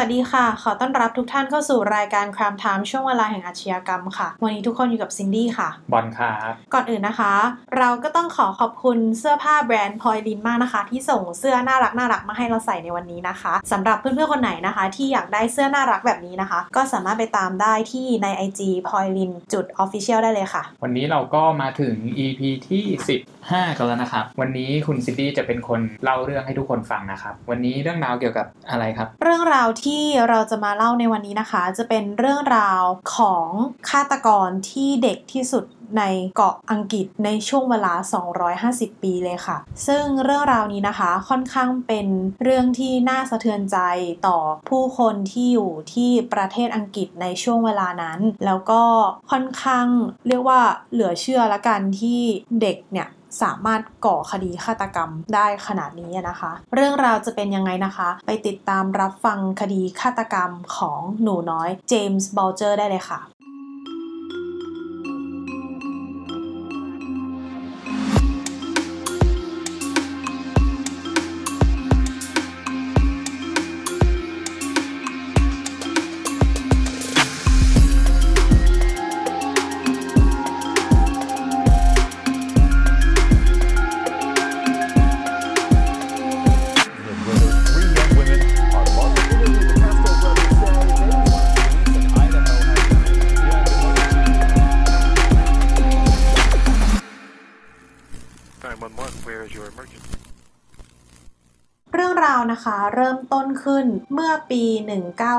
วัสดีค่ะ ขอต้อนรับทุกท่านเข้าสู่รายการครามไทม์ช่วงเวลาแห่งอาชญากรรมค่ะ วันนี้ทุกคนอยู่กับซินดี้ค่ะ บอลครับก่อนอื่นนะคะ เราก็ต้องขอขอบคุณเสื้อผ้าแบรนด์พอยลินมากนะคะ ที่ส่งเสื้อน่ารักน่ารักมาให้เราใส่ในวันนี้นะคะสำหรับเพื่อนๆคนไหนนะคะ ที่อยากได้เสื้อน่ารักแบบนี้นะคะ ก็สามารถไปตามได้ที่ใน IG p o i l i n จุด official ได้เลยค่ะ วันนี้เราก็มาถึง EP ที่ 15 กันแล้วนะครับ วันนี้คุณซินดี้จะเป็นคนเล่าเรื่องให้ทุกคนฟังนะครับ วันนี้เรื่องราวเกี่ยวกับอะไรครับ เรื่องราวที่ที่เราจะมาเล่าในวันนี้นะคะ จะเป็นเรื่องราวของฆาตกรที่เด็กที่สุดในเกาะอังกฤษในช่วงเวลา 250 ปีเลยค่ะ ซึ่งเรื่องราวนี้นะคะค่อนข้างเป็นเรื่องที่น่าสะเทือนใจต่อผู้คนที่อยู่ที่ประเทศอังกฤษในช่วงเวลานั้น แล้วก็ค่อนข้างเรียกว่าเหลือเชื่อละกันที่เด็กเนี่ย สามารถก่อคดีฆาตกรรมได้ขนาดนี้นะคะ เรื่องราวจะเป็นยังไงนะคะ ไปติดตามรับฟังคดีฆาตกรรมของหนูน้อยเจมส์บอลเจอร์ได้เลยค่ะ ขึ้นเม อปี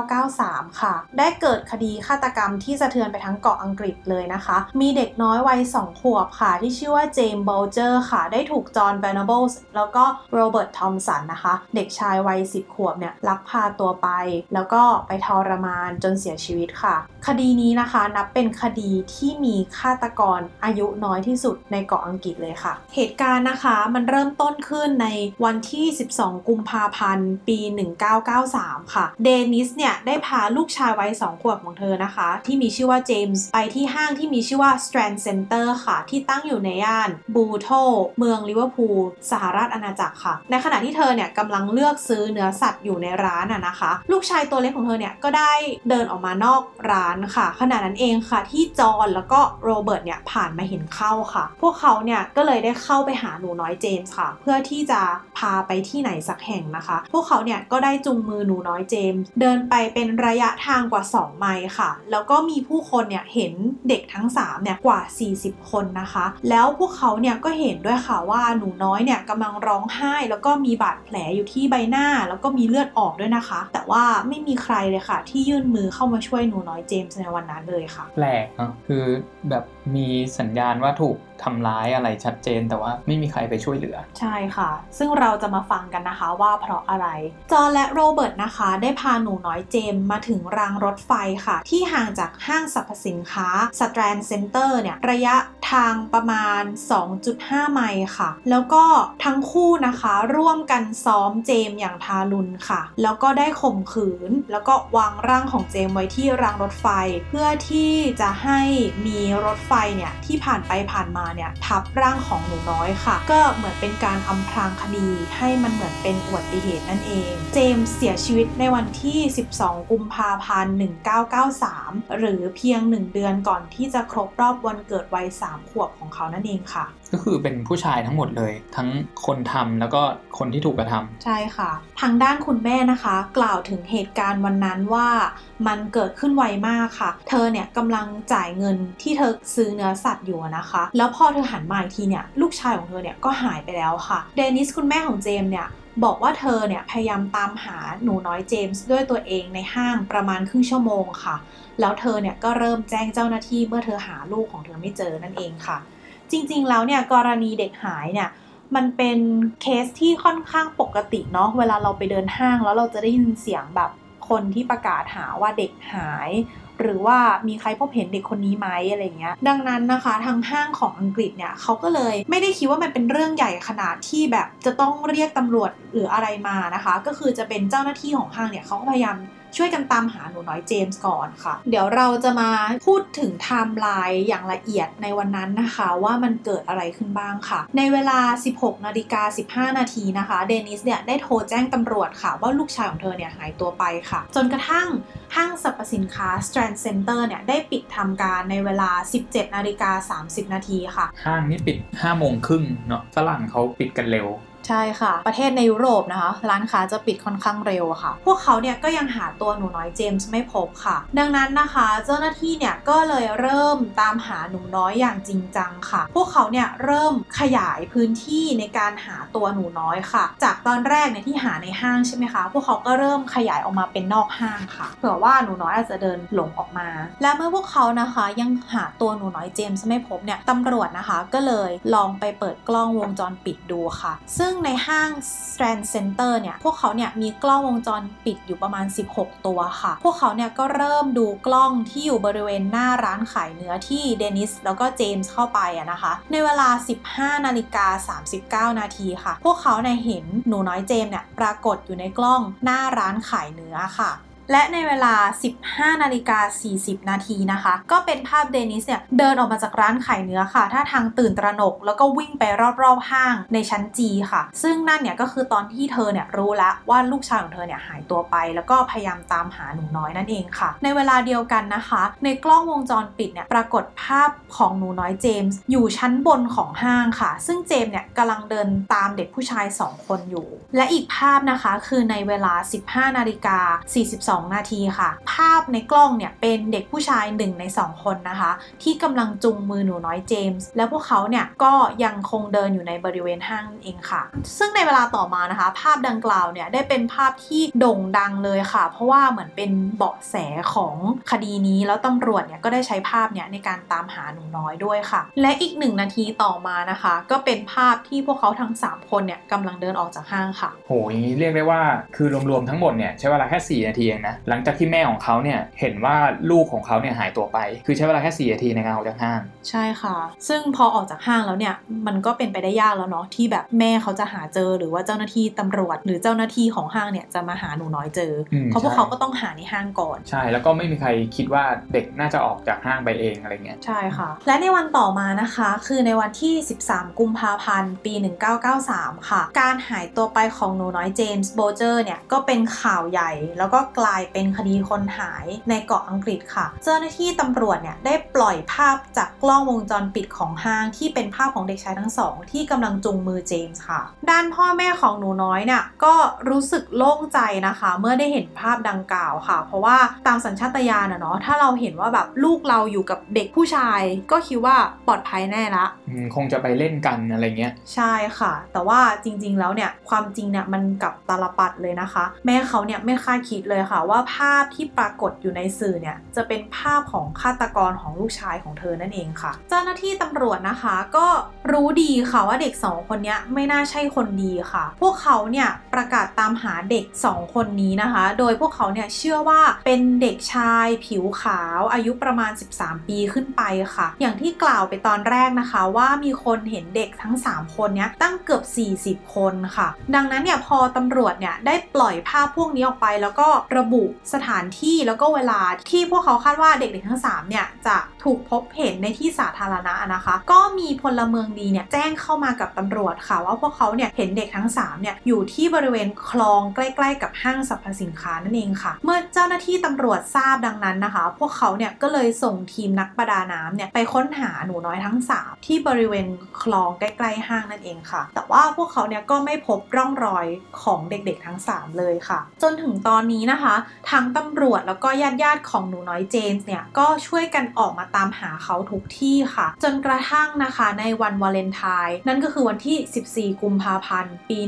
1993 ค่ะ ได้เกิดคดีฆาตกรรมที่สะเทือนไปทั้งเกาะอังกฤษเลยนะคะ มีเด็กน้อยวัย 2 ขวบค่ะ ที่ชื่อว่าเจมส์บัลเจอร์ค่ะ ได้ถูกจอห์นเวนาเบิลส์แล้วก็โรเบิร์ตทอมสันนะคะ เด็กชายวัย 10 ขวบเนี่ยลักพาตัวไป แล้วก็ไปทรมานจนเสียชีวิตค่ะ คดีนี้นะคะนับเป็นคดีที่มีฆาตกรอายุน้อยที่สุดในเกาะอังกฤษเลยค่ะ เหตุการณ์นะคะมันเริ่มต้นขึ้นในวันที่ 12 กุมภาพันธ์ ปี 1993ค่ะ เดนิสเนี่ยได้พาลูกชายวัย 2 ขวบของเธอนะคะ ที่มีชื่อว่าเจมส์ไปที่ห้างที่มีชื่อว่า Strand Center ค่ะ ที่ตั้งอยู่ในย่านบูเทิลเมืองลิเวอร์พูลสหราชอาณาจักรค่ะ ในขณะที่เธอเนี่ยกำลังเลือกซื้อเนื้อสัตว์อยู่ในร้านอะนะคะ ลูกชายตัวเล็กของเธอเนี่ยก็ได้เดินออกมานอกร้านค่ะ ขณะนั้นเองค่ะ ที่จอห์นแล้วก็โรเบิร์ตเนี่ยผ่านมาเห็นเข้าค่ะ พวกเขาเนี่ยก็เลยได้เข้าไปหาหนูน้อยเจมส์ค่ะ เพื่อที่จะพาไปที่ไหนสักแห่งนะคะ พวกเขาเนี่ยก็ได้จูงมือหนูน้อยเจมส์เดินไปเป็นระยะทางกว่า 2 ไมล์ค่ะ แล้วก็มีผู้คนเนี่ยเห็นเด็กทั้ง3เนี่ยกว่า 40 คนนะคะ แล้วพวกเขาเนี่ยก็เห็นด้วยค่ะว่าหนูน้อยเนี่ยกำลังร้องไห้ แล้วก็มีบาดแผลอยู่ที่ใบหน้า แล้วก็มีเลือดออกด้วยนะคะ แต่ว่าไม่มีใครเลยค่ะ ที่ยื่นมือเข้ามาช่วยหนูน้อยเจมส์ในวันนั้นเลยค่ะ แปลกเนาะคือแบบมีสัญญาณว่าถูกทำร้ายอะไรชัดเจน แต่ว่าไม่มีใครไปช่วยเหลือ ใช่ค่ะ ซึ่งเราจะมาฟังกันนะคะว่าเพราะอะไร จอและโรเบิร์ตนะคะ ได้พาหนูน้อยเจมมาถึงรางรถไฟค่ะ ที่ห่างจากห้างสรรพสินค้าสแตรนเซ็นเตอร์เนี่ย ระยะทางประมาณ 2.5 ไมล์ค่ะ แล้วก็ทั้งคู่นะคะร่วมกันซ้อมเจมอย่างทารุณค่ะ แล้วก็ได้ข่มขืน แล้วก็วางร่างของเจมไว้ที่รางรถไฟ เพื่อที่จะให้มีรถไฟเนี่ยที่ผ่านไปผ่านมาเนี่ยทับร่างของหนูน้อยค่ะ ก็เหมือนเป็นการอำพรางคดีให้มันเหมือนเป็นอุบัติเหตุนั่นเอง เจมส์เสียชีวิตในวันที่ 12 กุมภาพันธ์ 1993 หรือเพียง 1 เดือนก่อนที่จะครบรอบวันเกิดวัย 3 ขวบของเขานั่นเองค่ะ ก็คือเป็นผู้ชายทั้งหมดเลย ทั้งคนทำแล้วก็คนที่ถูกกระทำใช่ค่ะ ทางด้านคุณแม่นะคะ กล่าวถึงเหตุการณ์วันนั้นว่ามันเกิดขึ้นไวมากค่ะ เธอเนี่ยกำลังจ่ายเงินที่เธอซื้อเนื้อสัตว์อยู่นะคะ แล้วพอเธอหันมาอีกทีเนี่ยลูกชายของเธอเนี่ยก็หายไปแล้วค่ะ เดนิสคุณแม่ของเจมส์เนี่ยบอกว่าเธอเนี่ยพยายามตามหาหนูน้อยเจมส์ด้วยตัวเองในห้างประมาณครึ่งชั่วโมงค่ะ แล้วเธอเนี่ยก็เริ่มแจ้งเจ้าหน้าที่เมื่อเธอหาลูกของเธอไม่เจอนั่นเองค่ะ จริง ๆ แล้วเนี่ยกรณีเด็กหายเนี่ยมันเป็นเคสที่ค่อนข้างปกติเนาะเวลาเราไปเดินห้างแล้วเราจะได้ยินเสียงแบบคนที่ประกาศหาว่าเด็กหาย หรือว่ามีใครพบเห็นเด็กคนนี้ไหมอะไรเงี้ย ดังนั้นนะคะทางห้างของอังกฤษเนี่ยเขาก็เลยไม่ได้คิดว่ามันเป็นเรื่องใหญ่ขนาดที่แบบจะต้องเรียกตำรวจหรืออะไรมานะคะ ก็คือจะเป็นเจ้าหน้าที่ของห้างเนี่ยเขาก็พยายาม ช่วยกันตามหาหนูน้อยเจมส์ก่อนค่ะ เดี๋ยวเราจะมาพูดถึงไทม์ไลน์อย่างละเอียดในวันนั้นนะคะ ว่ามันเกิดอะไรขึ้นบ้างค่ะ ในเวลา 16นาฬิกา15 นาทีนะคะเดนิสเนี่ยได้โทรแจ้งตำรวจค่ะ ว่าลูกชายของเธอเนี่ยหายตัวไปค่ะ จนกระทั่งห้างสรรพสินค้า Strand Center เนี่ยได้ปิดทำการในเวลา 17นาฬิกา30 นาทีค่ะ ห้างนี้ปิด5โมงครึ่งเนาะฝรั่งเขาปิดกันเร็ว ใช่ค่ะ ประเทศในยุโรปนะคะ ร้านค้าจะปิดค่อนข้างเร็วค่ะ พวกเขาเนี่ยก็ยังหาตัวหนูน้อยเจมส์ไม่พบค่ะ ดังนั้นนะคะ เจ้าหน้าที่เนี่ยก็เลยเริ่มตามหาหนูน้อยอย่างจริงจังค่ะ พวกเขาเนี่ยเริ่มขยายพื้นที่ในการหาตัวหนูน้อยค่ะ จากตอนแรกเนี่ยที่หาในห้างใช่ไหมคะ พวกเขาก็เริ่มขยายออกมาเป็นนอกห้างค่ะ เผื่อว่าหนูน้อยอาจจะเดินหลงออกมา และเมื่อพวกเขานะคะยังหาตัวหนูน้อยเจมส์ไม่พบเนี่ยตำรวจนะคะก็เลยลองไปเปิดกล้องวงจรปิดดูค่ะ ซึ่งงในห้าง Strand Center เนี่ย พวกเขาเนี่ยมีกล้องวงจรปิดอยู่ประมาณ 16 ตัวค่ะ พวกเขาเนี่ยก็เริ่มดูกล้องที่อยู่บริเวณหน้าร้านขายเนื้อที่เดนิสแล้วก็เจมส์เข้าไปอะนะคะ ในเวลา 15นาฬิกา39 นาทีค่ะ พวกเขาเนี่ยเห็นหนูน้อยเจมส์เนี่ยปรากฏอยู่ในกล้องหน้าร้านขายเนื้อค่ะ และในเวลา 15 นาฬิกา 40 นาทีนะคะ ก็เป็นภาพเดนิสเนี่ยเดินออกมาจากร้านขายเนื้อค่ะ ท่าทางตื่นตระหนก แล้วก็วิ่งไปรอบๆห้างในชั้นจีค่ะ ซึ่งนั่นเนี่ยก็คือตอนที่เธอเนี่ยรู้แล้วว่าลูกชายของเธอเนี่ยหายตัวไป แล้วก็พยายามตามหาหนูน้อยนั่นเองค่ะ ในเวลาเดียวกันนะคะ ในกล้องวงจรปิดเนี่ยปรากฏภาพของหนูน้อยเจมส์อยู่ชั้นบนของห้างค่ะ ซึ่งเจมส์เนี่ยกำลังเดินตามเด็กผู้ชาย 2 คนอยู่ และอีกภาพนะคะคือในเวลา 15 นาฬิกา 42นาทีค่ะ ภาพในกล้องเนี่ยเป็นเด็กผู้ชาย 1 ใน 2 คนนะคะ ที่กำลังจุงมือหนูน้อยเจมส์แล้วพวกเขาเนี่ยก็ยังคงเดินอยู่ในบริเวณห้างนั่นเองค่ะ ซึ่งในเวลาต่อมานะคะ ภาพดังกล่าวเนี่ยได้เป็นภาพที่โด่งดังเลยค่ะ เพราะว่าเหมือนเป็นเบาะแสของคดีนี้แล้วตำรวจเนี่ยก็ได้ใช้ภาพเนี่ยในการตามหาหนูน้อยด้วยค่ะ และอีกหนึ่งนาทีต่อมานะคะ ก็เป็นภาพที่พวกเขาทั้ง 3 คนเนี่ยกำลังเดินออกจากห้างค่ะโหอย่างนี้เรียกได้ว่าคือรวมๆทั้งหมดเนี่ยใช้เวลาแค่ 4 นาทีเองนะ หลังจากที่แม่ของเขาเนี่ยเห็นว่าลูกของเขาเนี่ยหายตัวไป คือใช้เวลาแค่ 4 นาทีในการออกจากห้าง ใช่ค่ะ ซึ่งพอออกจากห้างแล้วเนี่ยมันก็เป็นไปได้ยากแล้วเนาะที่แบบแม่เขาจะหาเจอหรือว่าเจ้าหน้าที่ตำรวจ หรือเจ้าหน้าที่ของห้างเนี่ยจะมาหาหนูน้อยเจออมเพราะพวกใช่เขาก็ต้องหาในห้างก่อน ใช่แล้วก็ไม่มีใครคิดว่าเด็กน่าจะออกจากห้างไปเองอะไรเงี้ยใช่ค่ะ และในวันต่อมานะคะ คือในวันที่ 13 กุมภาพันธ์ ปี 1993 ค่ะ การหายตัวไปของหนูน้อยเจมส์โบเจอร์เนี่ยก็เป็นข่าวใหญ่แล้วก็กลายเป็นคดีคนหายในเกาะอังกฤษค่ะ เจ้าหน้าที่ตำรวจเนี่ยได้ปล่อยภาพจากกล้องวงจรปิดของห้างที่เป็นภาพของเด็กชายทั้งสอง ที่กำลังจุงมือเจมส์ค่ะ ด้านพ่อแม่ของหนูน้อยเนี่ยก็รู้สึกโล่งใจนะคะ เมื่อได้เห็นภาพดังกล่าวค่ะ เพราะว่าตามสัญชาตญาณอะเนาะถ้าเราเห็นว่าแบบลูกเราอยู่กับเด็กผู้ชาย ก็คิดว่าปลอดภัยแน่ละอืมคงจะไปเล่นกันอะไรเงี้ยใช่ค่ะ แต่ว่าจริงๆแล้วเนี่ยความจริงเนี่ยมันกลับตาลปัดเลยนะคะ แม่เขาเนี่ยไม่คาดคิดเลยค่ะว่าภาพที่ปรากฏอยู่ในสื่อเนี่ยจะเป็นภาพของฆาตกรของลูกชายของเธอนั่นเองค่ะ เจ้าหน้าที่ตำรวจนะคะก็รู้ดีค่ะว่าเด็กสองคนนี้ไม่น่าใช่คนดีค่ะ พวกเขาเนี่ยประกาศตามหาเด็กสองคนนี้นะคะ โดยพวกเขาเนี่ยเชื่อว่าเป็นเด็กชายผิวขาวอายุประมาณ 13 ปีขึ้นไปค่ะ อย่างที่กล่าวไปตอนแรกนะคะว่ามีคนเห็นเด็กทั้ง 3 คนเนี้ยตั้งเกือบ 40 คนค่ะ ดังนั้นเนี่ยพอตำรวจเนี่ยได้ปล่อยภาพพวกนี้ออกไปแล้วก็ระบุสถานที่แล้วก็เวลาที่พวกเขาคาดว่าเด็กๆทั้ง 3 เนี่ย จะถูกพบเห็นในที่สาธารณะนะคะ ก็มีพลเมืองดีเนี่ย แจ้งเข้ามากับตำรวจค่ะ ว่าพวกเขาเนี่ย เห็นเด็กทั้ง 3 เนี่ย อยู่ที่บริเวณคลองใกล้ ๆ กับห้างสรรพสินค้านั่นเองค่ะ เมื่อเจ้าหน้าที่ตำรวจทราบดังนั้นนะคะ พวกเขาเนี่ยก็เลยส่งทีมนักประดาน้ำเนี่ยไปค้นหาหนูน้อยทั้ง 3 ที่บริเวณคลองใกล้ๆห้างนั่นเองค่ะ แต่ว่าพวกเขาเนี่ยก็ไม่พบร่องรอยของเด็กๆทั้ง 3 เลยค่ะ จนถึงตอนนี้นะคะทั้งตำรวจแล้วก็ญาติๆของหนูน้อยเจมส์เนี่ยก็ช่วยกันออกมาตามหาเขาทุกที่ค่ะ จนกระทั่งนะคะในวันวาเลนไทน์นั่นก็คือวันที่ 14 กุมภาพันธ์ปี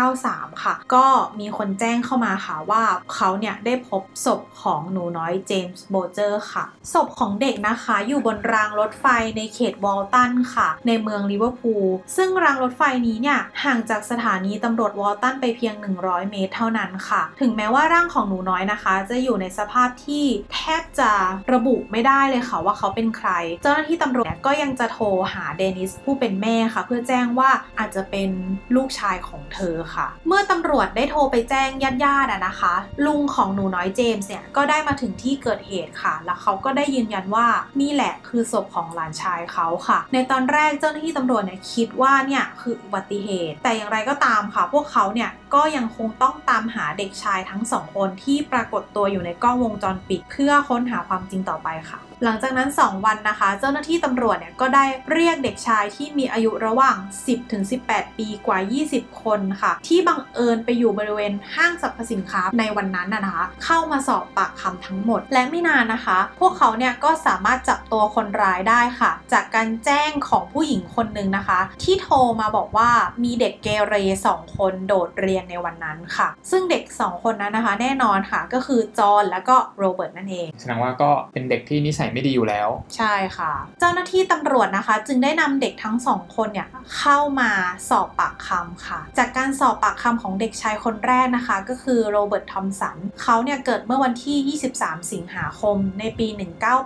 1993 ค่ะ ก็มีคนแจ้งเข้ามาค่ะว่าเขาเนี่ยได้พบศพของหนูน้อยเจมส์โบเจอร์ค่ะศพของเด็กนะคะอยู่บนรางรถไฟในเขตวอลตันค่ะ ในเมืองลิเวอร์พูลซึ่งรางรถไฟนี้เนี่ยห่างจากสถานีตำรวจวอลตันไปเพียง 100 เมตรเท่านั้นค่ะ ถึงแม้ว่าร่างของหนูน้อยนะคะ จะอยู่ในสภาพที่แทบจะระบุไม่ได้เลยค่ะว่าเขาเป็นใคร เจ้าหน้าที่ตำรวจก็ยังจะโทรหาเดนิสผู้เป็นแม่ค่ะ เพื่อแจ้งว่าอาจจะเป็นลูกชายของเธอค่ะ เมื่อตำรวจได้โทรไปแจ้งญาติญาติๆนะคะ ลุงของหนูน้อยเจมส์เนี่ยก็ได้มาถึงที่เกิดเหตุค่ะ แล้วเขาก็ได้ยืนยันว่านี่แหละคือศพของหลานชายเขาค่ะ ในตอนแรกเจ้าหน้าที่ตำรวจเนี่ยคิดว่าเนี่ยคืออุบัติเหตุ แต่อย่างไรก็ตามค่ะ พวกเขาเนี่ย ก็ยังคงต้องตามหาเด็กชายทั้งสองคนที่ปรากฏตัวอยู่ในกล้องวงจรปิด เพื่อค้นหาความจริงต่อไปค่ะ หลังจากนั้น 2 วันนะคะ เจ้าหน้าที่ตำรวจเนี่ยก็ได้เรียกเด็กชายที่มีอายุระหว่าง 10ถึง18 ปีกว่า 20 คนค่ะ ที่บังเอิญไปอยู่บริเวณห้างสรรพสินค้าในวันนั้นนะคะ เข้ามาสอบปากคำทั้งหมด และไม่นานนะคะ พวกเขาเนี่ยก็สามารถจับตัวคนร้ายได้ค่ะ จากการแจ้งของผู้หญิงคนหนึ่งนะคะ ที่โทรมาบอกว่ามีเด็กเกเรสองคนโดดเรียนในวันนั้นค่ะ ซึ่งเด็ก 2 คนนั้นนะคะ แน่นอนค่ะก็คือจอห์นและก็โรเบิร์ตนั่นเองแสดงว่าก็เป็นเด็กที่นิสัยไม่ดีอยู่แล้ว ใช่ค่ะ เจ้าหน้าที่ตำรวจนะคะ จึงได้นำเด็กทั้งสองคนเนี่ยเข้ามาสอบปากคำค่ะ จากการสอบปากคำของเด็กชายคนแรกนะคะ ก็คือโรเบิร์ตทอมสันเขาเนี่ยเกิดเมื่อวันที่ 23 สิงหาคมในปี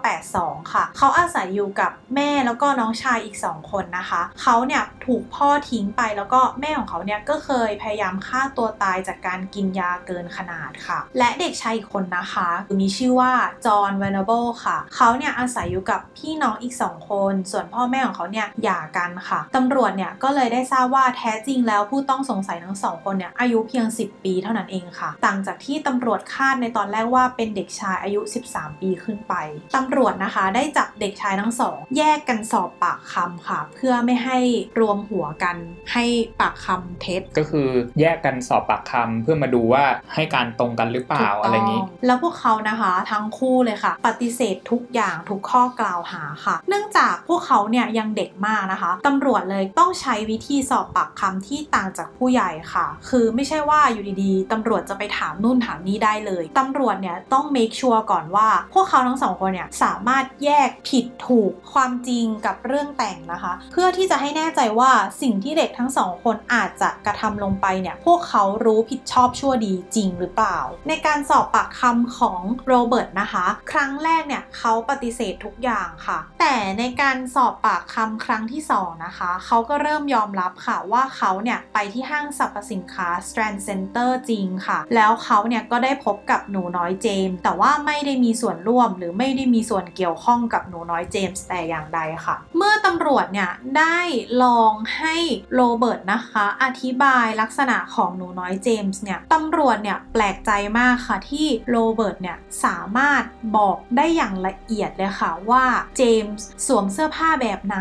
1982 ค่ะ เขาอาศัยอยู่กับแม่แล้วก็น้องชายอีก 2 คนนะคะ เขาเนี่ยถูกพ่อทิ้งไปแล้วก็แม่ของเขาเนี่ยก็เคยพยายามฆ่าตัวตายจากการกินยาเกินขนาดค่ะ และเด็กชายอีกคนนะคะมีชื่อว่าจอห์นเวเนเบิลค่ะ เขาเนี่ยอาศัยอยู่กับพี่น้องอีก2คน ส่วนพ่อแม่ของเขาเนี่ยหย่ากันค่ะตำรวจเนี่ยก็เลยได้ทราบว่าแท้จริงแล้วผู้ต้องสงสัยทั้งสองคนเนี่ยอายุเพียง 10 ปีเท่านั้นเองค่ะ ต่างจากที่ตำรวจคาดในตอนแรกว่าเป็นเด็กชายอายุ 13 ปีขึ้นไปตำรวจนะคะ ได้จับเด็กชายทั้งสอง แยกกันสอบปากคำค่ะ เพื่อไม่ให้รวมหัวกันให้ปากคำเท็จก็คือแยกกันสอบปากคำเพื่อมาดูว่าให้การตรงกันหรือเปล่าถูกต้งอะไรอย่างนี้ แล้วพวกเขานะคะ ทั้งคู่เลยค่ะ ปฏิเสธทุกอย่างทุกข้อกล่าวหาค่ะ เนื่องจากพวกเขาเนี่ยยังเด็กมากนะคะตำรวจเลยต้องใช้วิธีสอบปากคำที่ต่างจากผู้ใหญ่ค่ะ คือไม่ใช่ว่าอยู่ดีๆตำรวจจะไปถามนู่นถามนี่ได้เลยตำรวจเนี่ยต้อง make sure ก่อนว่า พวกเขาทั้งสองคนเนี่ยสามารถแยกผิดถูกความจริงกับเรื่องแต่งนะคะ เพื่อที่จะให้แน่ใจว่าสิ่งที่เด็กทั้งสองคนอาจจะกระทำลงไปเนี่ยพวกเขารู้ผิดชอบชั่วดีจริงหรือเปล่า ในการสอบปากคำของโรเบิร์ตนะคะ ครั้งแรกเนี่ยเขาปฏิเสธทุกอย่างค่ะ แต่ในการสอบปากคำครั้งที่สองนะคะเขาก็เริ่มยอมรับค่ะว่าเขาเนี่ยไปที่ห้างสรรพสินค้า Strand Center จริงค่ะ แล้วเขาเนี่ยก็ได้พบกับหนูน้อยเจมส์แต่ว่าไม่ได้มีส่วนร่วมหรือไม่ได้มีส่วนเกี่ยวข้องกับหนูน้อยเจมส์แต่อย่างใดค่ะ เมื่อตำรวจเนี่ยได้ลองให้โรเบิร์ตนะคะ อธิบายลักษณะของหนูน้อยเจมส์เนี่ยตำรวจเนี่ยแปลกใจมากค่ะที่โรเบิร์ตเนี่ยสามารถบอกได้อย่างละเอียดเลยค่ะว่าเจมส์สวมเสื้อผ้าแบบไหน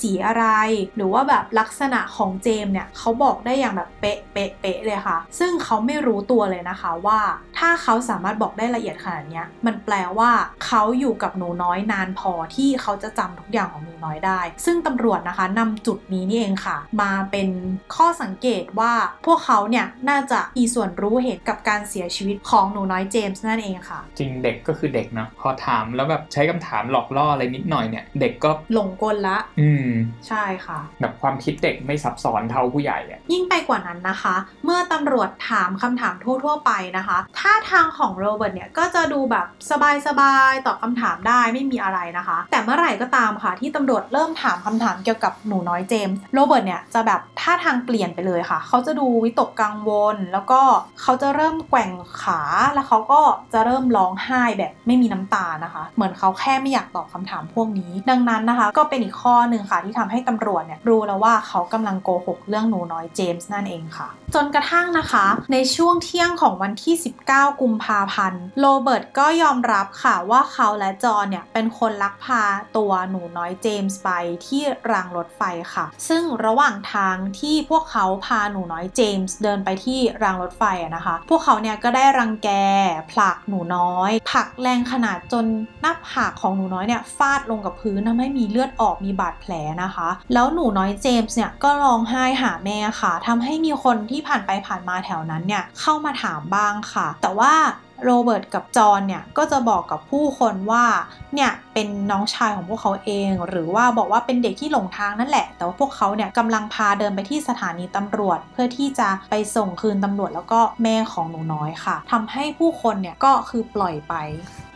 สีอะไร หรือว่าแบบลักษณะของเจมส์เนี่ยเขาบอกได้อย่างแบบเป๊ะเป๊ะเป๊ะเลยค่ะ ซึ่งเขาไม่รู้ตัวเลยนะคะว่า ถ้าเขาสามารถบอกได้ละเอียดขนาดนี้มันแปลว่าเขาอยู่กับหนูน้อยนานพอที่เขาจะจำทุกอย่างของหนูน้อยได้ ซึ่งตำรวจนะคะนำจุดนี้นี่เองค่ะ มาเป็นข้อสังเกตว่าพวกเขาเนี่ยน่าจะมีส่วนรู้เห็นกับการเสียชีวิตของหนูน้อยเจมส์นั่นเองค่ะ จริงเด็กก็คือเด็กเนาะพอถามแล้วแบบใช้คำถามหลอกล่ออะไรนิดหน่อยเนี่ย เด็กก็หลงกลละ อืม ใช่ค่ะแบบความคิดเด็กไม่ซับซ้อนเท่าผู้ใหญ่อะยิ่งไปกว่านั้นนะคะ เมื่อตำรวจถามคำถามทั่ว ๆ ไปนะคะท่าทางของโรเบิร์ตเนี่ยก็จะดูแบบสบายๆตอบคำถามได้ไม่มีอะไรนะคะ แต่เมื่อไหร่ก็ตามค่ะ ที่ตำรวจเริ่มถามคำถามเกี่ยวกับหนูน้อยเจมส์โรเบิร์ตเนี่ยจะแบบท่าทางเปลี่ยนไปเลยค่ะ เขาจะดูวิตกกังวล แล้วก็เขาจะเริ่มแกว่งขาแล้วเขาก็จะเริ่มร้องไห้แบบไม่มีน้ำตานะคะ เหมือนเขาแค่ไม่อยากตอบคำถามพวกนี้ ดังนั้นนะคะ ก็เป็นอีกข้อหนึ่งค่ะที่ทำให้ตำรวจเนี่ยรู้แล้วว่าเขากำลังโกหกเรื่องหนูน้อยเจมส์นั่นเองค่ะ จนกระทั่งนะคะ ในช่วงเที่ยงของวันที่ 19 กุมภาพันธ์โรเบิร์ตก็ยอมรับค่ะว่าเขาและจอห์นเนี่ยเป็นคนลักพาตัวหนูน้อยเจมส์ไปที่รางรถไฟค่ะ ซึ่งระหว่างทางที่พวกเขาพาหนูน้อยเจมส์เดินไปที่รางรถไฟนะคะ พวกเขาเนี่ยก็ได้รังแกผลักหนูน้อยผลักแรงขนาดจนหน้าผากของหนูน้อยเนี่ยฟาดลงกับพื้นทำให้มีเลือดออกมีบาดแผลนะคะ แล้วหนูน้อยเจมส์เนี่ยก็ร้องไห้หาแม่ค่ะทำให้มีคนที่ผ่านไปผ่านมาแถวนั้นเนี่ยเข้ามาถามบ้างค่ะ แต่ว่าโรเบิร์ตกับจอห์นเนี่ยก็จะบอกกับผู้คนว่าเนี่ยเป็นน้องชายของพวกเขาเอง หรือว่าบอกว่าเป็นเด็กที่หลงทางนั่นแหละ แต่ว่าพวกเขาเนี่ยกำลังพาเดินไปที่สถานีตำรวจ เพื่อที่จะไปส่งคืนตำรวจแล้วก็แม่ของหนูน้อยค่ะทำให้ผู้คนเนี่ยก็คือปล่อยไป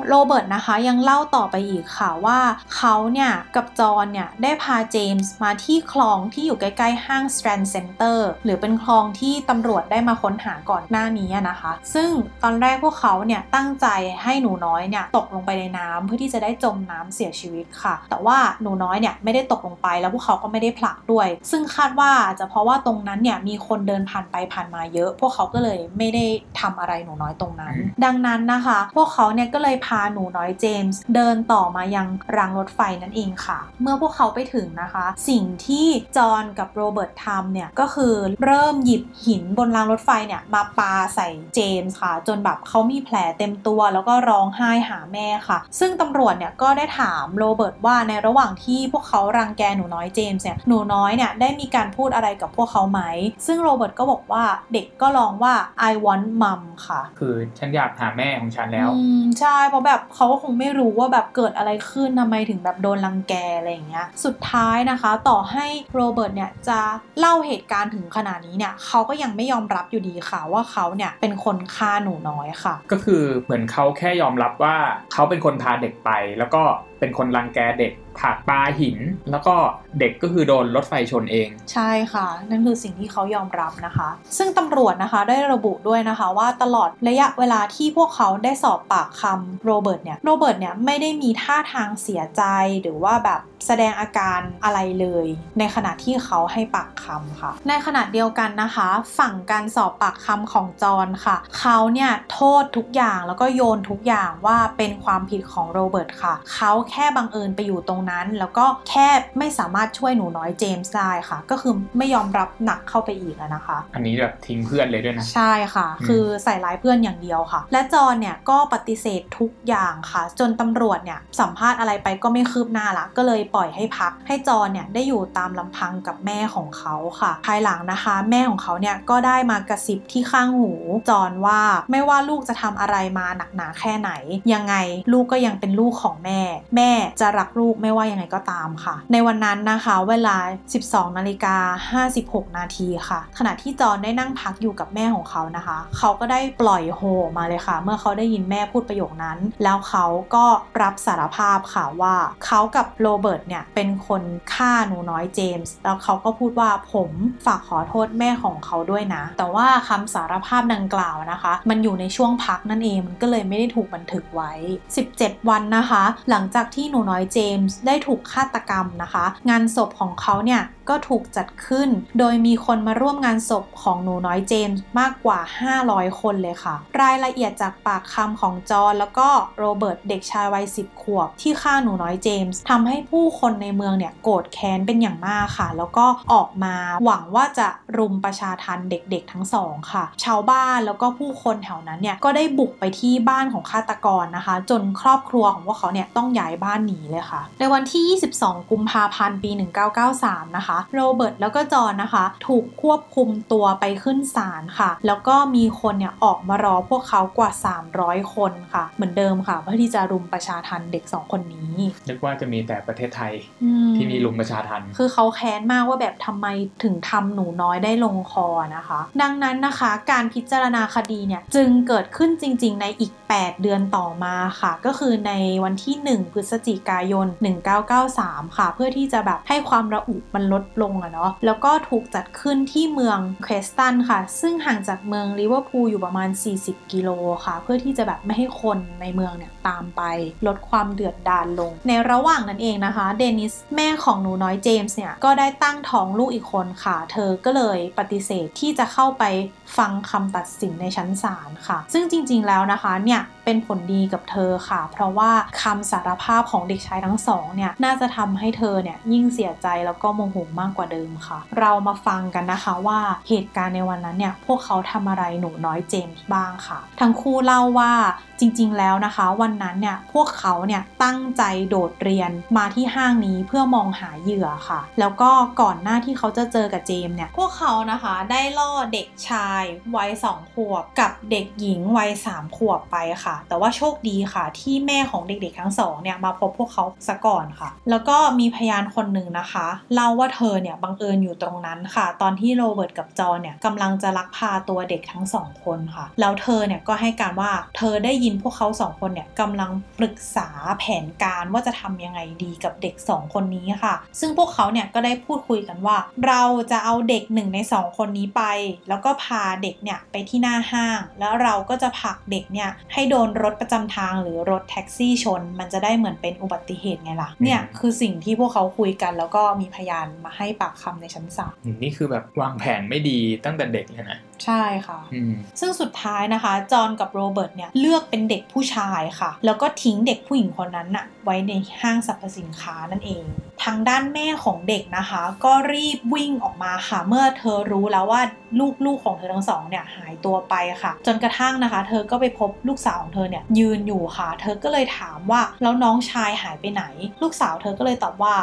โรเบิร์ตนะคะยังเล่าต่อไปอีกค่ะว่าเขาเนี่ย กับจอห์นเนี่ย ได้พาเจมส์มาที่คลองที่อยู่ใกล้ ๆ ห้าง Strand Center หรือเป็นคลองที่ตำรวจได้มาค้นหาก่อนหน้านี้อะนะคะ ซึ่งตอนแรกพวกเขาเนี่ย ตั้งใจให้หนูน้อยเนี่ย ตกลงไปในน้ำเพื่อที่จะได้จมน้ำเสียชีวิตค่ะ แต่ว่าหนูน้อยเนี่ยไม่ได้ตกลงไปแล้วพวกเขาก็ไม่ได้ผลักด้วย ซึ่งคาดว่าอาจจะเพราะว่าตรงนั้นเนี่ยมีคนเดินผ่านไปผ่านมาเยอะ พวกเขาก็เลยไม่ได้ทำอะไรหนูน้อยตรงนั้น ดังนั้นนะคะ พวกเขาเนี่ยก็เลยพาหนูน้อยเจมส์เดินต่อมายังรางรถไฟนั่นเองค่ะ เมื่อพวกเขาไปถึงนะคะ สิ่งที่จอห์นกับโรเบิร์ตทำเนี่ย ก็คือเริ่มหยิบหินบนรางรถไฟเนี่ยมาปาใส่เจมส์ค่ะ จนแบบเขามีแผลเต็มตัว แล้วก็ร้องไห้หาแม่ค่ะ ซึ่งตำรวจเนี่ยก็ได้ถามโรเบิร์ตว่าในระหว่างที่พวกเขารังแกหนูน้อยเจมส์เนี่ยหนูน้อยเนี่ยได้มีการพูดอะไรกับพวกเขาไหม ซึ่งโรเบิร์ตก็บอกว่าเด็กก็ร้องว่า I want mom ค่ะ คือฉันอยากหาแม่ของฉันแล้ว อืม ใช่เพราะแบบเขาก็คงไม่รู้ว่าแบบเกิดอะไรขึ้นทำไมถึงแบบโดนรังแกอะไรอย่างเงี้ยสุดท้ายนะคะ ต่อให้โรเบิร์ตเนี่ยจะเล่าเหตุการณ์ถึงขนาดนี้เนี่ยเขาก็ยังไม่ยอมรับอยู่ดีค่ะว่าเขาเนี่ยเป็นคนฆ่าหนูน้อยค่ะ ก็คือเหมือนเขาแค่ยอมรับว่าเขาเป็นคนพาเด็กไปแล้วก็ เป็นคนรังแกเด็กผักปลาหิน แล้วก็เด็กก็คือโดนรถไฟชนเอง ใช่ค่ะ นั่นคือสิ่งที่เขายอมรับนะคะ ซึ่งตำรวจนะคะได้ระบุด้วยนะคะว่าตลอดระยะเวลาที่พวกเขาได้สอบปากคำโรเบิร์ตเนี่ยโรเบิร์ตเนี่ยไม่ได้มีท่าทางเสียใจหรือว่าแบบ แสดงอาการอะไรเลย ในขณะที่เขาให้ปากคำค่ะ ในขณะเดียวกันนะคะ ฝั่งการสอบปากคำของจอห์นค่ะ เขาเนี่ยโทษทุกอย่างแล้วก็โยนทุกอย่างว่าเป็นความผิดของโรเบิร์ตค่ะ เขาแค่บังเอิญไปอยู่ตรงนั้น แล้วก็แค่ไม่สามารถช่วยหนูน้อยเจมส์ได้ค่ะ ก็คือไม่ยอมรับหนักเข้าไปอีกอะนะคะ อันนี้แบบทิ้งเพื่อนเลยด้วยนะ ใช่ค่ะอืมคือใส่ร้ายเพื่อนอย่างเดียวค่ะ และจอห์นเนี่ยก็ปฏิเสธทุกอย่างค่ะ จนตำรวจเนี่ยสัมภาษณ์อะไรไปก็ไม่คืบหน้าละก็เลยปล่อยให้พัก ให้จอนเนี่ยได้อยู่ตามลำพังกับแม่ของเขาค่ะ ภายหลังนะคะ แม่ของเขาเนี่ยก็ได้มากระซิบที่ข้างหูจอนว่าไม่ว่าลูกจะทำอะไรมาหนักหนาแค่ไหน ยังไงลูกก็ยังเป็นลูกของแม่ แม่จะรักลูกไม่ว่ายังไงก็ตามค่ะ ในวันนั้นนะคะเวลา 12นาฬิกา56 นาทีค่ะ ขณะที่จอนได้นั่งพักอยู่กับแม่ของเขานะคะ เขาก็ได้ปล่อยโฮออกมาเลยค่ะ เมื่อเขาได้ยินแม่พูดประโยคนั้น แล้วเขาก็รับสารภาพค่ะว่าเขากับโรเบิร์ตเนี่ยเป็นคนฆ่าหนูน้อยเจมส์แล้วเขาก็พูดว่าผมฝากขอโทษแม่ของเขาด้วยนะ แต่ว่าคำสารภาพดังกล่าวนะคะ มันอยู่ในช่วงพักนั่นเองมันก็เลยไม่ได้ถูกบันทึกไว้ 17 วันนะคะ หลังจากที่หนูน้อยเจมส์ได้ถูกฆาตกรรมนะคะ งานศพของเขาเนี่ยก็ถูกจัดขึ้น โดยมีคนมาร่วมงานศพของหนูน้อยเจมส์มากกว่า 500 คนเลยค่ะ รายละเอียดจากปากคำของจอห์นแล้วก็โรเบิร์ตเด็กชายวัย 10 ขวบที่ฆ่าหนูน้อยเจมส์ทำให้ผู้คนในเมืองเนี่ยโกรธแค้นเป็นอย่างมากค่ะ แล้วก็ออกมาหวังว่าจะรุมประชาทันเด็กๆทั้งสองค่ะ ชาวบ้านแล้วก็ผู้คนแถวนั้นเนี่ยก็ได้บุกไปที่บ้านของฆาตกรนะคะ จนครอบครัวของพวกเขาเนี่ยต้องย้ายบ้านหนีเลยค่ะ ในวันที่ 22 กุมภาพันธ์ปี 1993 นะคะ โรเบิร์ตแล้วก็จอห์นนะคะ ถูกควบคุมตัวไปขึ้นศาลค่ะ แล้วก็มีคนเนี่ยออกมารอพวกเขากว่า 300 คนค่ะ เหมือนเดิมค่ะ เพื่อที่จะรุมประชาทันเด็ก 2 คนนี้นึกว่าจะมีแต่ประเทศไทยอืที่มีลุมประชาทันคือเขาแค้นมากว่าแบบทำไมถึงทำหนูน้อยได้ลงคอนะคะ ดังนั้นนะคะ การพิจารณาคดีเนี่ยจึงเกิดขึ้นจริง ๆ ในอีก 8 เดือนต่อมาค่ะ ก็คือในวันที่ 1 พฤศจิกายน 1993 ค่ะ เพื่อที่จะแบบให้ความระอุมันลดลงอะเนาะแล้วก็ถูกจัดขึ้นที่เมืองเครสตันค่ะ ซึ่งห่างจากเมืองลิเวอร์พูลอยู่ประมาณ 40 กิโลค่ะ เพื่อที่จะแบบไม่ให้คนในเมืองเนี่ยตามไป ลดความเดือดดาลลง ในระหว่างนั้นเองนะคะเดนิสแม่ของหนูน้อยเจมส์เนี่ยก็ได้ตั้งท้องลูกอีกคนค่ะ เธอก็เลยปฏิเสธที่จะเข้าไปฟังคำตัดสินในชั้นศาลค่ะ ซึ่งจริงๆแล้วนะคะเนี่ยเป็นผลดีกับเธอค่ะ เพราะว่าคำสารภาพของเด็กชายทั้งสองเนี่ยน่าจะทำให้เธอเนี่ยยิ่งเสียใจแล้วก็โมโหมากกว่าเดิมค่ะ เรามาฟังกันนะคะว่าเหตุการณ์ในวันนั้นเนี่ยพวกเขาทำอะไรหนูน้อยเจมส์บ้างค่ะ ทั้งคู่เล่าว่าจจริงๆ แล้วนะคะ วันนั้นเนี่ยพวกเขาเนี่ยตั้งใจโดดเรียนมาที่ห้างนี้เพื่อมองหาเหยื่อค่ะ แล้วก็ก่อนหน้าที่เขาจะเจอกับเจมส์เนี่ยพวกเขานะคะได้ล่อเด็กชายวัยสองขวบกับเด็กหญิงวัยสามขวบไปค่ะแต่ว่าโชคดีค่ะ ที่แม่ของเด็กๆทั้งสองเนี่ยมาพบพวกเขาซะก่อนค่ะ แล้วก็มีพยานคนหนึ่งนะคะเล่าว่าเธอเนี่ยบังเอิญอยู่ตรงนั้นค่ะ ตอนที่โรเบิร์ตกับจอเนี่ยกำลังจะลักพาตัวเด็กทั้งสองคนค่ะ แล้วเธอเนี่ยก็ให้การว่าเธอได้ยินพวกเขาสองคนเนี่ยกำลังปรึกษาแผนการว่าจะทำยังไงดีกับเด็กสองคนนี้ค่ะ ซึ่งพวกเขาเนี่ยก็ได้พูดคุยกันว่า เราจะเอาเด็กหนึ่งในสองคนนี้ไป แล้วก็พาเด็กเนี่ยไปที่หน้าห้าง แล้วเราก็จะผลักเด็กเนี่ยให้โดนรถประจำทางหรือรถแท็กซี่ชน มันจะได้เหมือนเป็นอุบัติเหตุไงล่ะ เนี่ยคือสิ่งที่พวกเขาคุยกัน แล้วก็มีพยานมาให้ปากคำในชั้นศาลอืมนี่คือแบบวางแผนไม่ดีตั้งแต่เด็กเลยนะ ใช่ค่ะอืมซึ่งสุดท้ายนะคะ จอห์นกับโรเบิร์ตเนี่ยเลือกเป็นเด็กผู้ชายค่ะ แล้วก็ทิ้งเด็กผู้หญิงคนนั้นน่ะไว้ในห้างสรรพสินค้านั่นเอง ทางด้านแม่ของเด็กนะคะ ก็รีบวิ่งออกมาค่ะ เมื่อเธอรู้แล้วว่าลูกๆของเธอทั้งสองเนี่ยหายตัวไปค่ะ จนกระทั่งนะคะ เธอก็ไปพบลูกสาวของเธอเนี่ยยืนอยู่ค่ะ เธอก็เลยถามว่าแล้วน้องชายหายไปไหน ลูกสาวเธอก็เลยตอบว่า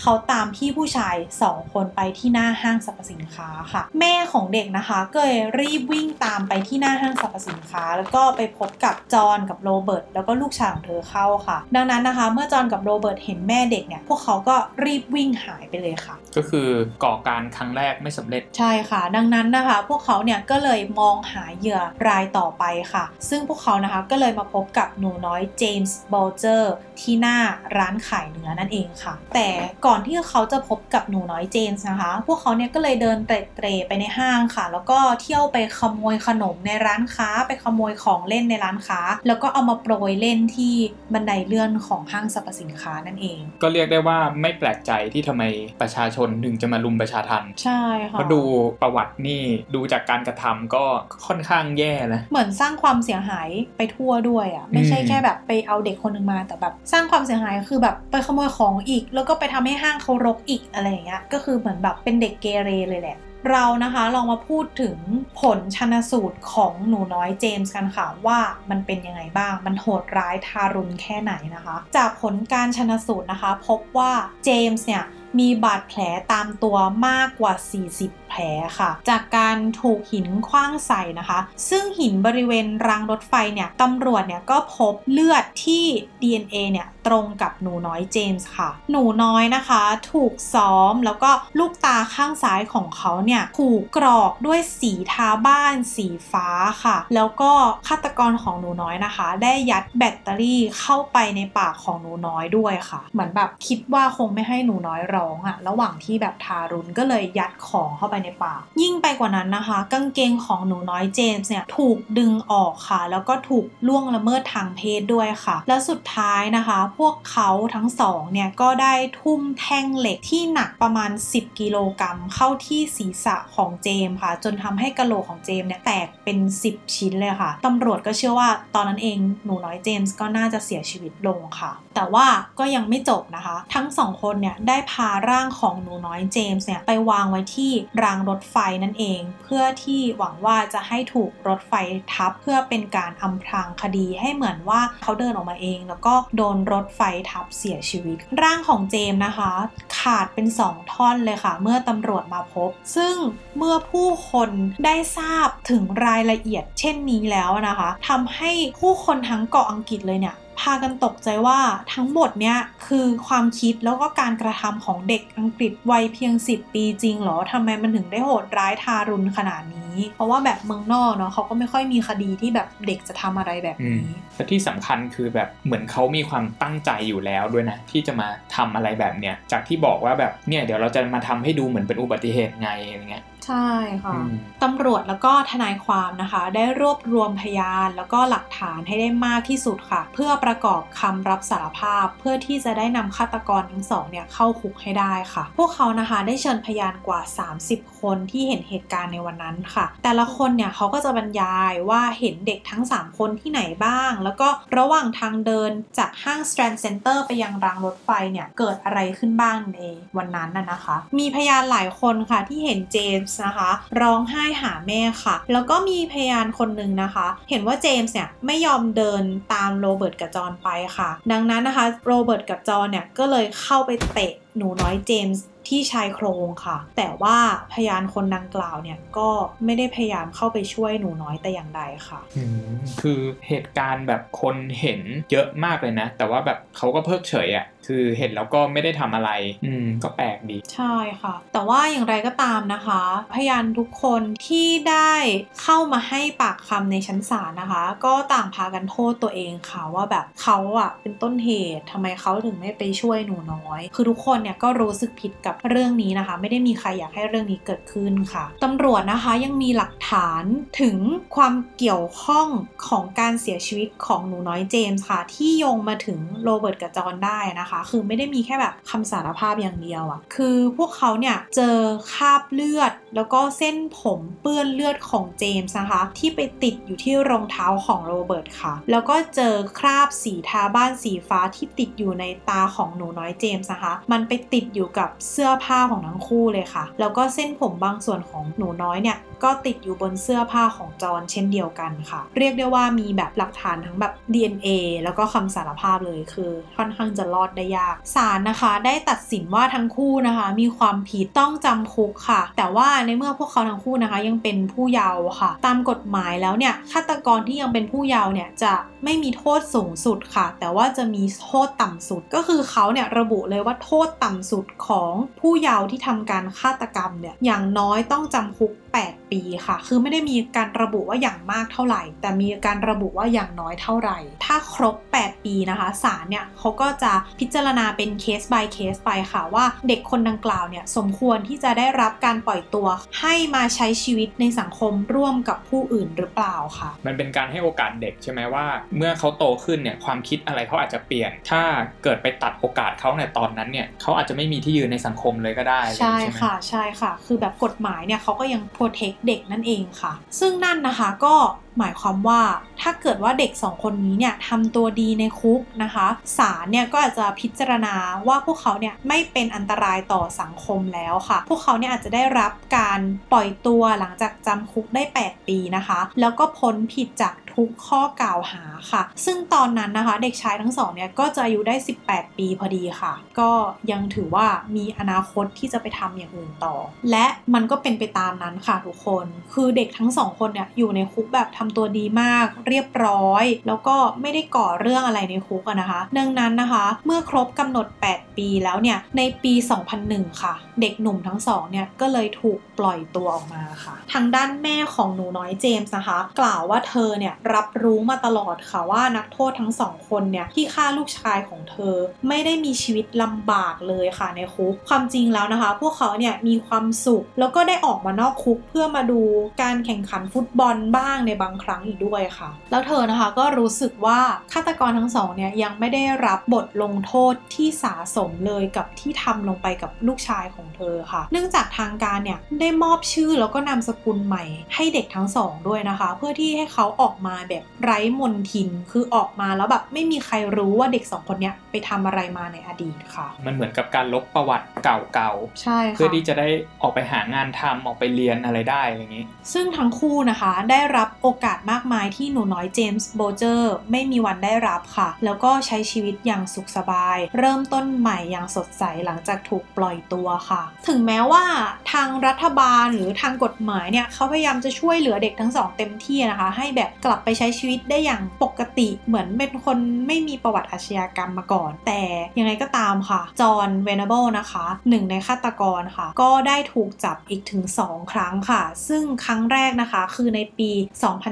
เขาตามพี่ผู้ชายสองคนไปที่หน้าห้างสรรพสินค้าค่ะ แม่ของเด็กนะคะก็เลยรีบวิ่งตามไปที่หน้าห้างสรรพสินค้า แล้วก็ไปพบกับจอห์นกับโรเบิร์ตแล้วก็ลูกชายของเธอเข้าค่ะ ดังนั้นนะคะเมื่อจอห์นกับโรเบิร์ตเห็นแม่เด็กเนี่ยพวกเขาก็รีบวิ่งหายไปเลยค่ะ ก็คือก่อการครั้งแรกไม่สำเร็จใช่ค่ะ ดังนั้นนะคะ พวกเขาเนี่ยก็เลยมองหาเหยื่อรายต่อไปค่ะ ซึ่งพวกเขานะคะก็เลยมาพบกับหนูน้อยเจมส์บอลเจอร์ที่หน้าร้านขายเนื้อนั่นเองค่ะ แต่ก่อนที่เขาจะพบกับหนูน้อยเจมส์นะคะ พวกเขาเนี่ยก็เลยเดินเตร่ๆไปในห้างค่ะ แล้วก็เที่ยวไปขโมยขนมในร้านค้า ไปขโมยของเล่นในร้านค้า แล้วก็เอามาโปรยเล่นที่บันไดเลื่อนของห้างสรรพสินค้านั่นเอง ก็เรียกได้ว่าไม่แปลกใจที่ทำไมประชาชนถึงจะมาลุมประชาทันใช่ค่ะเพราะดูประวัตินี่ดูจากการกระทำก็ค่อนข้างแย่นะเหมือนสร้างความเสียหายไปทั่วด้วยอะ่ะไม่ใช่อืมแค่แบบไปเอาเด็กคนหนึ่งมาแต่แบบสร้างความเสียหายคือแบบไปขโมยของอีก แล้วก็ไปทำให้ห้างเขารกอีกอะไรอย่างเงี้ยก็คือเหมือนแบบเป็นเด็กเกเรเลยแหละ เรานะคะลองมาพูดถึงผลชนสูตรของหนูน้อยเจมส์กันค่ะว่ามันเป็นยังไงบ้าง มันโหดร้ายทารุณแค่ไหนนะคะ จากผลการชนสูตรนะคะ พบว่าเจมส์เนี่ยมีบาดแผลตามตัวมากกว่า 40แผลค่ะ จากการถูกหินคว้างใส่นะคะ ซึ่งหินบริเวณรางรถไฟเนี่ยตำรวจเนี่ยก็พบเลือดที่ DNA เนี่ยตรงกับหนูน้อยเจมส์ค่ะ หนูน้อยนะคะ ถูกซ้อมแล้วก็ลูกตาข้างซ้ายของเขาเนี่ยถูกกรอกด้วยสีทาบ้านสีฟ้าค่ะ แล้วก็ฆาตกรของหนูน้อยนะคะ ได้ยัดแบตเตอรี่เข้าไปในปากของหนูน้อยด้วยค่ะ เหมือนแบบคิดว่าคงไม่ให้หนูน้อยร้องอะระหว่างที่แบบทารุณก็เลยยัดของเข้าไปในปาก ยิ่งไปกว่านั้นนะคะ กางเกงของหนูน้อยเจมส์เนี่ยถูกดึงออกค่ะ แล้วก็ถูกล่วงละเมิดทางเพศด้วยค่ะ แล้วสุดท้ายนะคะ พวกเขาทั้งสองเนี่ยก็ได้ทุ่มแท่งเหล็กที่หนักประมาณ 10 กิโลกรัมเข้าที่ศีรษะของเจมส์ค่ะ จนทำให้กะโหลกของเจมส์เนี่ยแตกเป็น 10 ชิ้นเลยค่ะตำรวจก็เชื่อว่าตอนนั้นเองหนูน้อยเจมส์ก็น่าจะเสียชีวิตลงค่ะ แต่ว่าก็ยังไม่จบนะคะ ทั้งสองคนเนี่ยได้พาร่างของหนูน้อยเจมส์เนี่ยไปวางไว้ที่รางรถไฟนั่นเอง เพื่อที่หวังว่าจะให้ถูกรถไฟทับเพื่อเป็นการอำพรางคดีให้เหมือนว่าเขาเดินออกมาเอง แล้วก็โดนรถไฟทับเสียชีวิต ร่างของเจมส์นะคะ ขาดเป็นสองท่อนเลยค่ะ เมื่อตำรวจมาพบ ซึ่งเมื่อผู้คนได้ทราบถึงรายละเอียดเช่นนี้แล้วนะคะทำให้ผู้คนทั้งเกาะอังกฤษเลยเนี่ย พากันตกใจว่าทั้งหมดเนี่ยคือความคิดแล้วก็การกระทำของเด็กอังกฤษวัยเพียง 10 ปีจริงเหรอทำไมมันถึงได้โหดร้ายทารุณขนาดนี้ เพราะว่าแบบเมืองนอกเนาะเขาก็ไม่ค่อยมีคดีที่แบบเด็กจะทำอะไรแบบนี้และที่สำคัญคือแบบเหมือนเขามีความตั้งใจอยู่แล้วด้วยนะที่จะมาทำอะไรแบบเนี้ยจากที่บอกว่าแบบเนี่ยเดี๋ยวเราจะมาทำให้ดูเหมือนเป็นอุบัติเหตุไงอะไรเงี้ย ใช่ค่ะอืมตำรวจแล้วก็ทนายความนะคะ ได้รวบรวมพยานแล้วก็หลักฐานให้ได้มากที่สุดค่ะ เพื่อประกอบคำรับสารภาพ เพื่อที่จะได้นำฆาตกรทั้งสองเนี่ยเข้าคุกให้ได้ค่ะ พวกเขานะคะได้เชิญพยานกว่า 30 คนที่เห็นเหตุการณ์ในวันนั้นค่ะ แต่ละคนเนี่ยเขาก็จะบรรยายว่าเห็นเด็กทั้ง 3 คนที่ไหนบ้าง แล้วก็ระหว่างทางเดินจากห้าง Strand Center ไปยังรางรถไฟเนี่ยเกิดอะไรขึ้นบ้างในวันนั้นน่ะนะคะ มีพยานหลายคนค่ะที่เห็นเจมส์นะคะ ร้องไห้หาแม่ค่ะ แล้วก็มีพยานคนหนึ่งนะคะ เห็นว่าเจมส์เนี่ยไม่ยอมเดินตามโรเบิร์ตกับจอห์นไปค่ะ ดังนั้นนะคะโรเบิร์ตกับจอห์นเนี่ยก็เลยเข้าไปเตะหนูน้อยเจมส์ที่ชายโครงค่ะ แต่ว่าพยานคนดังกล่าวเนี่ยก็ไม่ได้พยายามเข้าไปช่วยหนูน้อยแต่อย่างใดค่ะอืมคือเหตุการณ์แบบคนเห็นเยอะมากเลยนะ แต่ว่าแบบเขาก็เพิกเฉยอะ่ะ คือเห็นแล้วก็ไม่ได้ทำอะไร อืมก็แปลกดีใช่ค่ะ แต่ว่าอย่างไรก็ตามนะคะ พยานทุกคนที่ได้เข้ามาให้ปากคำในชั้นศาลนะคะ ก็ต่างพากันโทษตัวเองค่ะว่าแบบเขาอะเป็นต้นเหตุทำไมเขาถึงไม่ไปช่วยหนูน้อย คือทุกคนเนี่ยก็รู้สึกผิดกับเรื่องนี้นะคะ ไม่ได้มีใครอยากให้เรื่องนี้เกิดขึ้นค่ะตำรวจนะคะยังมีหลักฐานถึงความเกี่ยวข้องของการเสียชีวิตของหนูน้อยเจมส์ค่ะ ที่โยงมาถึงโรเบิร์ตกับจอนได้นะคะคือไม่ได้มีแค่แบบคำสารภาพอย่างเดียวอะคือพวกเขาเนี่ยเจอคราบเลือด แล้วก็เส้นผมเปื้อนเลือดของเจมส์นะคะ ที่ไปติดอยู่ที่รองเท้าของโรเบิร์ตค่ะ แล้วก็เจอคราบสีทาบ้านสีฟ้าที่ติดอยู่ในตาของหนูน้อยเจมส์นะคะ มันไปติดอยู่กับเสื้อผ้าของทั้งคู่เลยค่ะ แล้วก็เส้นผมบางส่วนของหนูน้อยเนี่ยก็ติดอยู่บนเสื้อผ้าของจอห์นเช่นเดียวกันค่ะ เรียกได้ว่ามีแบบหลักฐานทั้งแบบ DNA แล้วก็คำสารภาพเลยคือค่อนข้างจะรอดได้ยากศาลนะคะ ได้ตัดสินว่าทั้งคู่นะคะ มีความผิดต้องจำคุกค่ะ แต่ว่าในเมื่อพวกเขาทั้งคู่นะคะยังเป็นผู้เยาว์ค่ะ ตามกฎหมายแล้วเนี่ยฆาตกรที่ยังเป็นผู้เยาว์เนี่ยจะไม่มีโทษสูงสุดค่ะ แต่ว่าจะมีโทษต่ำสุดก็คือเขาเนี่ยระบุเลยว่าโทษต่ำสุดของผู้เยาว์ที่ทำการฆาตกรรมเนี่ยอย่างน้อยต้องจำคุก 8 ปีค่ะ คือไม่ได้มีการระบุว่าอย่างมากเท่าไหร่ แต่มีการระบุว่าอย่างน้อยเท่าไหร่ ถ้าครบ 8 ปีนะคะศาลเนี่ยเขาก็จะพิจารณาเป็นเคส by เคสไปค่ะว่าเด็กคนดังกล่าวเนี่ยสมควรที่จะได้รับการปล่อยตัวให้มาใช้ชีวิตในสังคมร่วมกับผู้อื่นหรือเปล่าค่ะ มันเป็นการให้โอกาสเด็กใช่ไหมว่า เมื่อเขาโตขึ้นเนี่ยความคิดอะไรเขาอาจจะเปลี่ยน ถ้าเกิดไปตัดโอกาสเขาในตอนนั้นเนี่ยเขาอาจจะไม่มีที่ยืนในสังคมเลยก็ได้อะไรอใช่ย่างนี้ไหมค่ะใช่ค่ะ คือแบบกฎหมายเนี่ยเขาก็ยังโปรเทคเด็กนั่นเองค่ะ ซึ่งนั่นนะคะก็ หมายความว่าถ้าเกิดว่าเด็กสองคนนี้เนี่ยทำตัวดีในคุกนะคะศาลเนี่ยก็อาจจะพิจารณาว่าพวกเขาเนี่ยไม่เป็นอันตรายต่อสังคมแล้วค่ะ พวกเขาเนี่ยอาจจะได้รับการปล่อยตัวหลังจากจำคุกได้ 8 ปีนะคะ แล้วก็พ้นผิดจากทุกข้อกล่าวหาค่ะ ซึ่งตอนนั้นนะคะเด็กชายทั้งสองเนี่ยก็จะอายุได้ 18 ปีพอดีค่ะ ก็ยังถือว่ามีอนาคตที่จะไปทำอย่างอื่นต่อ และมันก็เป็นไปตามนั้นค่ะทุกคน คือเด็กทั้งสองคนเนี่ยอยู่ในคุกแบบทำตัวดีมาก เรียบร้อย แล้วก็ไม่ได้ก่อเรื่องอะไรในคุกอะนะคะดังนั้นนะคะ เมื่อครบกำหนด 8 ปีแล้วเนี่ยในปี 2001 ค่ะ เด็กหนุ่มทั้งสองเนี่ยก็เลยถูกปล่อยตัวออกมาค่ะ ทางด้านแม่ของหนูน้อยเจมส์นะคะ กล่าวว่าเธอเนี่ยรับรู้มาตลอดค่ะว่านักโทษทั้งสองคนเนี่ยที่ฆ่าลูกชายของเธอ ไม่ได้มีชีวิตลำบากเลยค่ะในคุกความจริงแล้วนะคะ พวกเขาเนี่ยมีความสุข แล้วก็ได้ออกมานอกคุกเพื่อมาดูการแข่งขันฟุตบอลบ้างในบางครั้งอีกด้วยค่ะ แล้วเธอนะคะก็รู้สึกว่าฆาตกรทั้งสองเนี่ยยังไม่ได้รับบทลงโทษที่สาสมเลยกับที่ทำลงไปกับลูกชายของเธอค่ะ เนื่องจากทางการเนี่ยได้มอบชื่อแล้วก็นามสกุลใหม่ ให้เด็กทั้งสองด้วยนะคะ เพื่อที่ให้เขาออกมาแบบไร้มนทินคือออกมาแล้วแบบไม่มีใครรู้ว่าเด็กสองคนเนี้ยไปทำอะไรมาในอดีตค่ะ มันเหมือนกับการลบประวัติเก่าใช่ๆค่ะเพื่อที่จะได้ออกไปหางานทำออกไปเรียนอะไรได้อะไรอย่างนี้ ซึ่งทั้งคู่นะคะได้รับโอกาสมากมายที่หนูน้อยเจมส์โบเจอร์ไม่มีวันได้รับค่ะ แล้วก็ใช้ชีวิตอย่างสุขสบาย เริ่มต้นใหม่อย่างสดใสหลังจากถูกปล่อยตัวค่ะ ถึงแม้ว่าทางรัฐบาลหรือทางกฎหมายเนี่ยเขาพยายามจะช่วยเหลือเด็กทั้งสองเต็มที่นะคะ ให้แบบกลับไปใช้ชีวิตได้อย่างปกติเหมือนเป็นคนไม่มีประวัติอาชญากรรมมาก่อน แต่ยังไงก็ตามค่ะ จอห์นเวเนเบิลนะคะหนึ่งในฆาตกรค่ะ ก็ได้ถูกจับอีกถึง 2 ครั้งค่ะ ซึ่งครั้งแรกนะคะคือในปี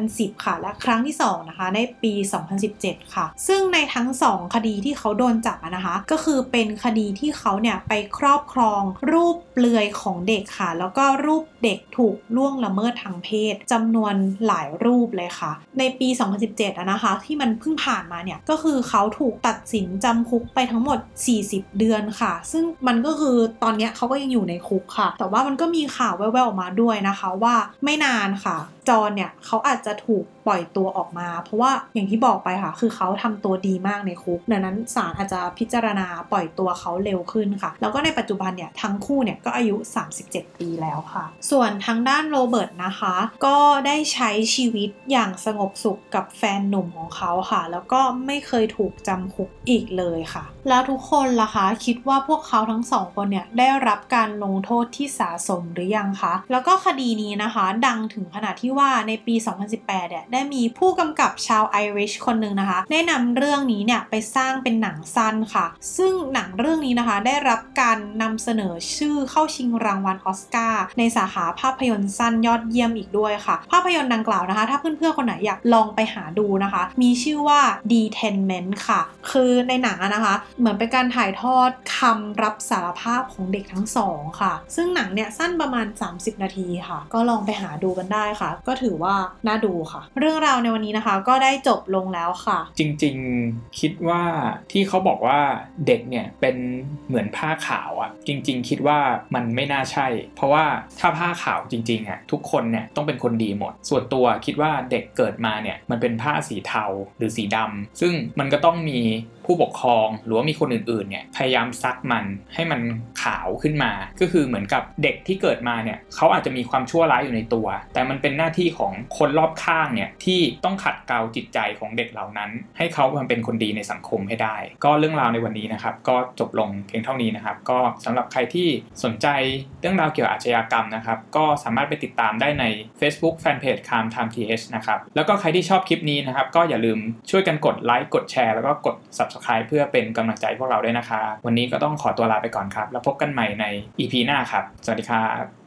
2010 ค่ะ และครั้งที่ 2 นะคะ ในปี 2017 ค่ะ ซึ่งในทั้ง 2 คดีที่เขาโดนจับนะคะ ก็คือเป็นคดีที่เขาเนี่ยไปครอบครองรูปเปลือยของเด็กค่ะ แล้วก็รูปเด็กถูกล่วงละเมิดทางเพศจำนวนหลายรูปเลยค่ะ ในปี 2017อะนะคะ ที่มันเพิ่งผ่านมาเนี่ย ก็คือเขาถูกตัดสินจำคุกไปทั้งหมด 40 เดือนค่ะ ซึ่งมันก็คือตอนนี้เขาก็ยังอยู่ในคุกค่ะ แต่ว่ามันก็มีข่าวแว่วๆออกมาด้วยนะคะว่าไม่นานค่ะ จอนเนี่ยเขาอาจจะถูกปล่อยตัวออกมา เพราะว่าอย่างที่บอกไปค่ะ คือเขาทำตัวดีมากในคุกดังนั้นศาลอาจจะพิจารณาปล่อยตัวเขาเร็วขึ้นค่ะ แล้วก็ในปัจจุบันเนี่ยทั้งคู่เนี่ยก็อายุ 37 ปีแล้วค่ะ ส่วนทางด้านโรเบิร์ตนะคะ ก็ได้ใช้ชีวิตอย่างสงบสุขกับแฟนหนุ่มของเขาค่ะ แล้วก็ไม่เคยถูกจำคุกอีกเลยค่ะ แล้วทุกคนล่ะคะคิดว่าพวกเขาทั้งสองคนเนี่ยได้รับการลงโทษที่สาสมหรือยังคะแล้วก็คดีนี้นะคะ ดังถึงขนาดที่ว่าในปี 2018เนี่ยได้มีผู้กำกับชาวไอริชคนหนึ่งนะคะ ได้นำเรื่องนี้เนี่ยไปสร้างเป็นหนังสั้นค่ะ ซึ่งหนังเรื่องนี้นะคะได้รับการนำเสนอชื่อเข้าชิงรางวัลออสการ์ในสาขาภาพยนตร์สั้นยอดเยี่ยมอีกด้วยค่ะ ภาพยนตร์ดังกล่าวนะคะ ถ้าเพื่อนๆคนไหนอยากลองไปหาดูนะคะ มีชื่อว่า Detainment ค่ะ คือในหนังนะคะ เหมือนเป็นการถ่ายทอดคำรับสารภาพของเด็กทั้งสองค่ะ ซึ่งหนังเนี่ยสั้นประมาณ 30 นาทีค่ะ ก็ลองไปหาดูกันได้ค่ะก็ถือว่าน่าดูค่ะ เรื่องราวในวันนี้นะคะ ก็ได้จบลงแล้วค่ะ จริงๆคิดว่าที่เขาบอกว่าเด็กเนี่ยเป็นเหมือนผ้าขาวอะ่ะจริง ๆ คิดว่ามันไม่น่าใช่ เพราะว่าถ้าผ้าขาวจริงๆอะ่ะทุกคนเนี่ยต้องเป็นคนดีหมด ส่วนตัวคิดว่าเด็กเกิดมาเนี่ยมันเป็นผ้าสีเทาหรือสีดำซึ่งมันก็ต้องมี ผู้ปกครองหรือว่ามีคนอื่นๆเนี่ยพยายามซักมันให้มันขาวขึ้นมา ก็คือเหมือนกับเด็กที่เกิดมาเนี่ยเขาอาจจะมีความชั่วร้ายอยู่ในตัว แต่มันเป็นหน้าที่ของคนรอบข้างเนี่ยที่ต้องขัดเกลาจิตใจของเด็กเหล่านั้น ให้เขามันเป็นคนดีในสังคมให้ได้ ก็เรื่องราวในวันนี้นะครับ ก็จบลงเพียงเท่านี้นะครับ ก็สำหรับใครที่สนใจเรื่องราวเกี่ยวกับอาชญากรรมนะครับ ก็สามารถไปติดตามได้ใน Facebook Fanpage Crime Time TH นะครับแล้วก็ใครที่ชอบคลิปนี้นะครับก็อย่าลืมช่วยกันกดไลค์กดแชร์แล้วก็กด Subscribe เพื่อเป็นกำลังใจพวกเราด้วยนะครับวันนี้ก็ต้องขอตัวลาไปก่อนครับ แล้วพบกันใหม่ใน EP หน้าครับ สวัสดีครับ